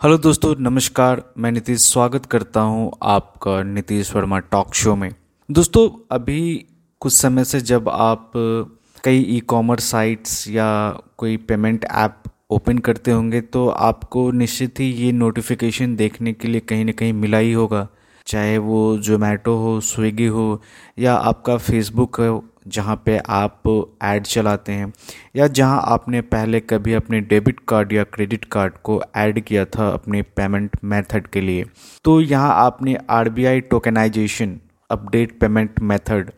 Hello दोस्तों, नमस्कार। मैं नीतीश स्वागत करता हूँ आपका नीतीश वर्मा टॉक शो में। दोस्तों, अभी कुछ समय से जब आप कई ई कॉमर्स साइट्स या कोई पेमेंट ऐप ओपन करते होंगे तो आपको निश्चित ही ये नोटिफिकेशन देखने के लिए कहीं ना कहीं मिला ही होगा। चाहे वो जोमेटो हो स्विगी हो या आपका फेसबुक हो जहाँ पे आप ऐड चलाते हैं या जहाँ आपने पहले कभी अपने डेबिट कार्ड या क्रेडिट कार्ड को ऐड किया था अपने पेमेंट मेथड के लिए तो यहाँ आपने R B I tokenisation update payment method,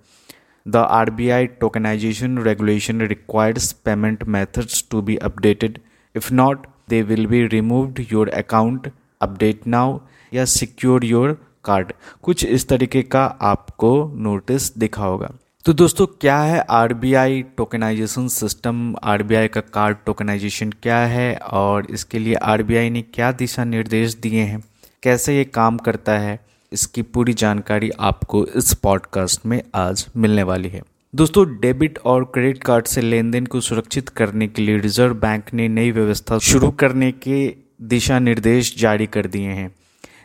the R B I tokenisation regulation requires payment methods to be updated. If not, they will be removed your account, update now या secure your card. कुछ इस तरीके का आपको notice दिखा होगा। तो दोस्तों, क्या है R B I tokenisation system R B I का कार्ड टोकनाइजेशन क्या है? और इसके लिए आर बी आई ने क्या दिशा निर्देश दिए हैं? कैसे ये काम करता है? इसकी पूरी जानकारी आपको इस पॉडकास्ट में आज मिलने वाली है। दोस्तों डेबिट और क्रेडिट कार्ड से लेन देन को सुरक्षित करने के लिए रिज़र्व बैंक ने नई व्यवस्था शुरू करने के दिशा निर्देश जारी कर दिए हैं।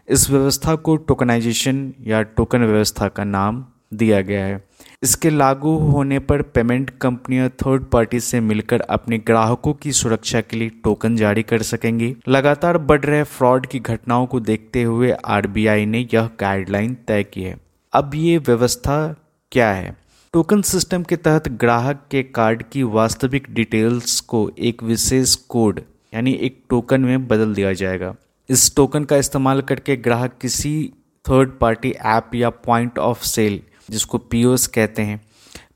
इस व्यवस्था को टोकनाइजेशन या टोकन व्यवस्था का नाम दिया गया है। इसके लागू होने पर पेमेंट कंपनियाँ थर्ड पार्टी से मिलकर अपने ग्राहकों की सुरक्षा के लिए टोकन जारी कर सकेंगी। लगातार बढ़ रहे फ्रॉड की घटनाओं को देखते हुए आरबीआई ने यह गाइडलाइन तय की है। अब ये व्यवस्था क्या है? टोकन सिस्टम के तहत ग्राहक के कार्ड की वास्तविक डिटेल्स को एक विशेष कोड यानी एक टोकन में बदल दिया जाएगा। इस टोकन का इस्तेमाल करके ग्राहक किसी थर्ड पार्टी ऐप या पॉइंट ऑफ़ सेल जिसको पीओस कहते हैं,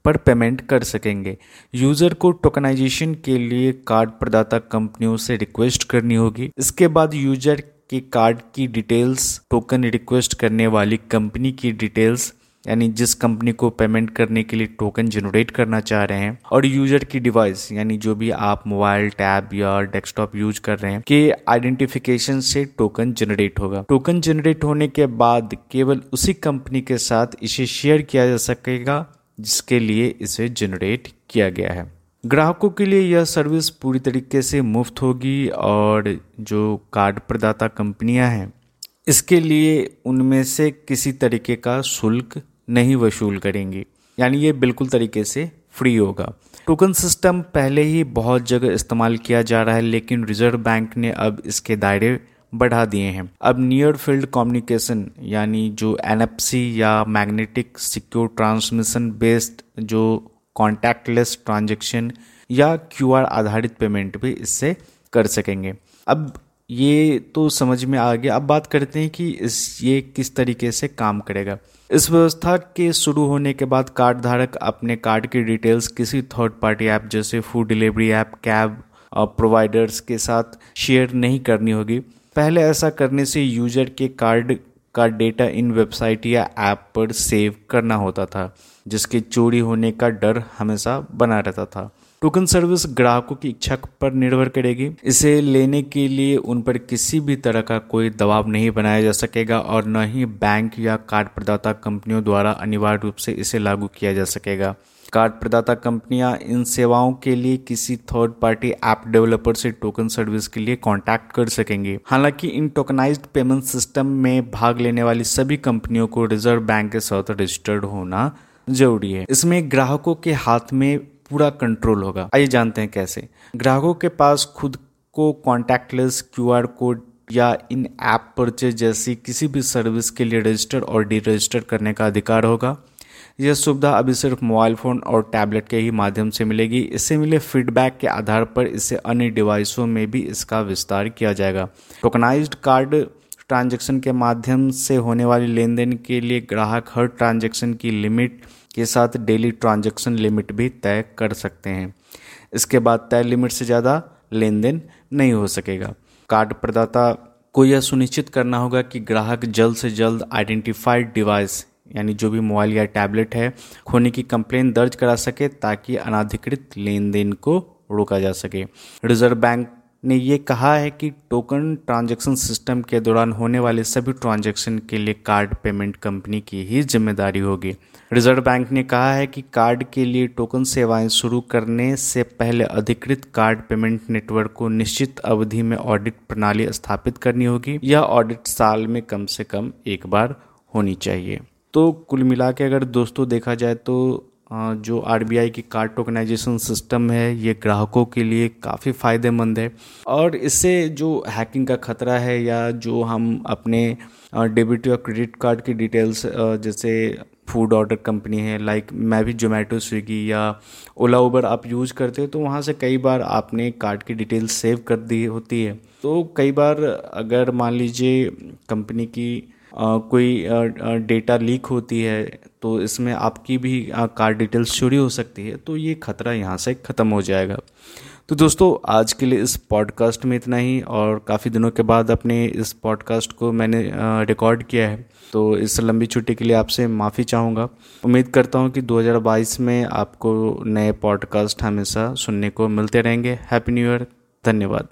पर पेमेंट कर सकेंगे। यूज़र को टोकनाइजेशन के लिए कार्ड प्रदाता कंपनियों से रिक्वेस्ट करनी होगी। इसके बाद यूज़र के कार्ड की डिटेल्स टोकन रिक्वेस्ट करने वाली कंपनी की डिटेल्स यानी जिस कंपनी को पेमेंट करने के लिए टोकन जनरेट करना चाह रहे हैं, और यूज़र की डिवाइस यानी जो भी आप मोबाइल टैब या डेस्कटॉप यूज़ कर रहे हैं, के आइडेंटिफिकेशन से टोकन जनरेट होगा। टोकन जनरेट होने के बाद केवल उसी कंपनी के साथ इसे शेयर किया जा सकेगा, जिसके लिए इसे जनरेट किया गया है। ग्राहकों के लिए यह सर्विस पूरी तरीके से मुफ़्त होगी, और जो कार्ड प्रदाता कंपनियाँ हैं, इसके लिए उनमें से किसी तरीके का शुल्क नहीं वसूल करेंगी। यानी ये बिल्कुल तरीके से फ्री होगा। टोकन सिस्टम पहले ही बहुत जगह इस्तेमाल किया जा रहा है, लेकिन रिज़र्व बैंक ने अब इसके दायरे बढ़ा दिए हैं। अब नियर फ़ील्ड कम्युनिकेशन यानी जो एनएफसी या मैग्नेटिक सिक्योर ट्रांसमिशन बेस्ड जो कॉन्टैक्टलेस ट्रांजेक्शन या क्यूआर आधारित पेमेंट भी इससे कर सकेंगे। अब ये तो समझ में आ गया। अब बात करते हैं कि इस, ये किस तरीके से काम करेगा। इस व्यवस्था के शुरू होने के बाद कार्ड धारक अपने कार्ड की डिटेल्स किसी थर्ड पार्टी ऐप जैसे food delivery app cab providers के साथ शेयर नहीं करनी होगी। पहले ऐसा करने से यूज़र के कार्ड का डेटा इन वेबसाइट या ऐप पर सेव करना होता था, जिसके चोरी होने का डर हमेशा बना रहता था। टोकन सर्विस ग्राहकों की इच्छा पर निर्भर करेगी। इसे लेने के लिए उन पर किसी भी तरह का कोई दबाव नहीं बनाया जा सकेगा और न ही बैंक या कार्ड प्रदाता कंपनियों द्वारा अनिवार्य रूप से इसे लागू किया जा सकेगा। कार्ड प्रदाता कंपनियाँ इन सेवाओं के लिए किसी थर्ड पार्टी ऐप डेवलपर से टोकन सर्विस के लिए कांटेक्ट कर सकेंगे। हालाँकि इन टोकनाइज्ड पेमेंट सिस्टम में भाग लेने वाली सभी कंपनियों को रिज़र्व बैंक के साथ रजिस्टर्ड होना ज़रूरी है। इसमें ग्राहकों के हाथ में पूरा कंट्रोल होगा। आइए जानते हैं कैसे। ग्राहकों के पास खुद को कॉन्टैक्टलेस क्यूआर कोड या इन ऐप परचेज जैसी किसी भी सर्विस के लिए रजिस्टर और डी रजिस्टर करने का अधिकार होगा। यह सुविधा अभी सिर्फ़ मोबाइल फ़ोन और टैबलेट के ही माध्यम से मिलेगी। इससे मिले फीडबैक के आधार पर इसे अन्य डिवाइसों में भी इसका विस्तार किया जाएगा। टोकनाइज्ड कार्ड ट्रांजैक्शन के माध्यम से होने वाली लेन देन के लिए ग्राहक हर ट्रांजैक्शन की लिमिट के साथ डेली ट्रांजैक्शन लिमिट भी तय कर सकते हैं। इसके बाद तय लिमिट से ज़्यादा लेन देन नहीं हो सकेगा। कार्ड प्रदाता को यह सुनिश्चित करना होगा कि ग्राहक जल्द से जल्द आइडेंटिफाइड डिवाइस, यानी जो भी मोबाइल या टैबलेट है, खोने की कंप्लेन दर्ज करा सके ताकि अनाधिकृत लेन देन को रोका जा सके। रिज़र्व बैंक ने ये कहा है कि टोकन ट्रांजैक्शन सिस्टम के दौरान होने वाले सभी ट्रांजैक्शन के लिए कार्ड पेमेंट कंपनी की ही ज़िम्मेदारी होगी। रिज़र्व बैंक ने कहा है कि कार्ड के लिए टोकन सेवाएँ शुरू करने से पहले अधिकृत कार्ड पेमेंट नेटवर्क को निश्चित अवधि में ऑडिट प्रणाली स्थापित करनी होगी। यह ऑडिट साल में कम से कम एक बार होनी चाहिए। तो कुल मिला के अगर दोस्तों देखा जाए तो जो RBI की कार्ड टोकनाइजेशन सिस्टम है, ये ग्राहकों के लिए काफ़ी फ़ायदेमंद है। और इससे जो हैकिंग का खतरा है या जो हम अपने डेबिट या क्रेडिट कार्ड की डिटेल्स जैसे फ़ूड ऑर्डर कंपनी है, लाइक मैं भी जोमेटो स्विगी या ओला उबर आप यूज़ करते हो तो वहाँ से कई बार आपने कार्ड की डिटेल्स सेव कर दी होती है। तो कई बार अगर मान लीजिए कंपनी की कोई डेटा लीक होती है तो इसमें आपकी भी कार्ड डिटेल्स चोरी हो सकती है तो ये खतरा यहाँ से ख़त्म हो जाएगा। तो दोस्तों, आज के लिए इस पॉडकास्ट में इतना ही, और काफ़ी दिनों के बाद अपने इस पॉडकास्ट को मैंने रिकॉर्ड किया है। तो इस लंबी छुट्टी के लिए आपसे माफ़ी चाहूँगा। उम्मीद करता हूँ कि 2022 में आपको नए पॉडकास्ट हमेशा सुनने को मिलते रहेंगे। हैप्पी न्यू ईयर धन्यवाद।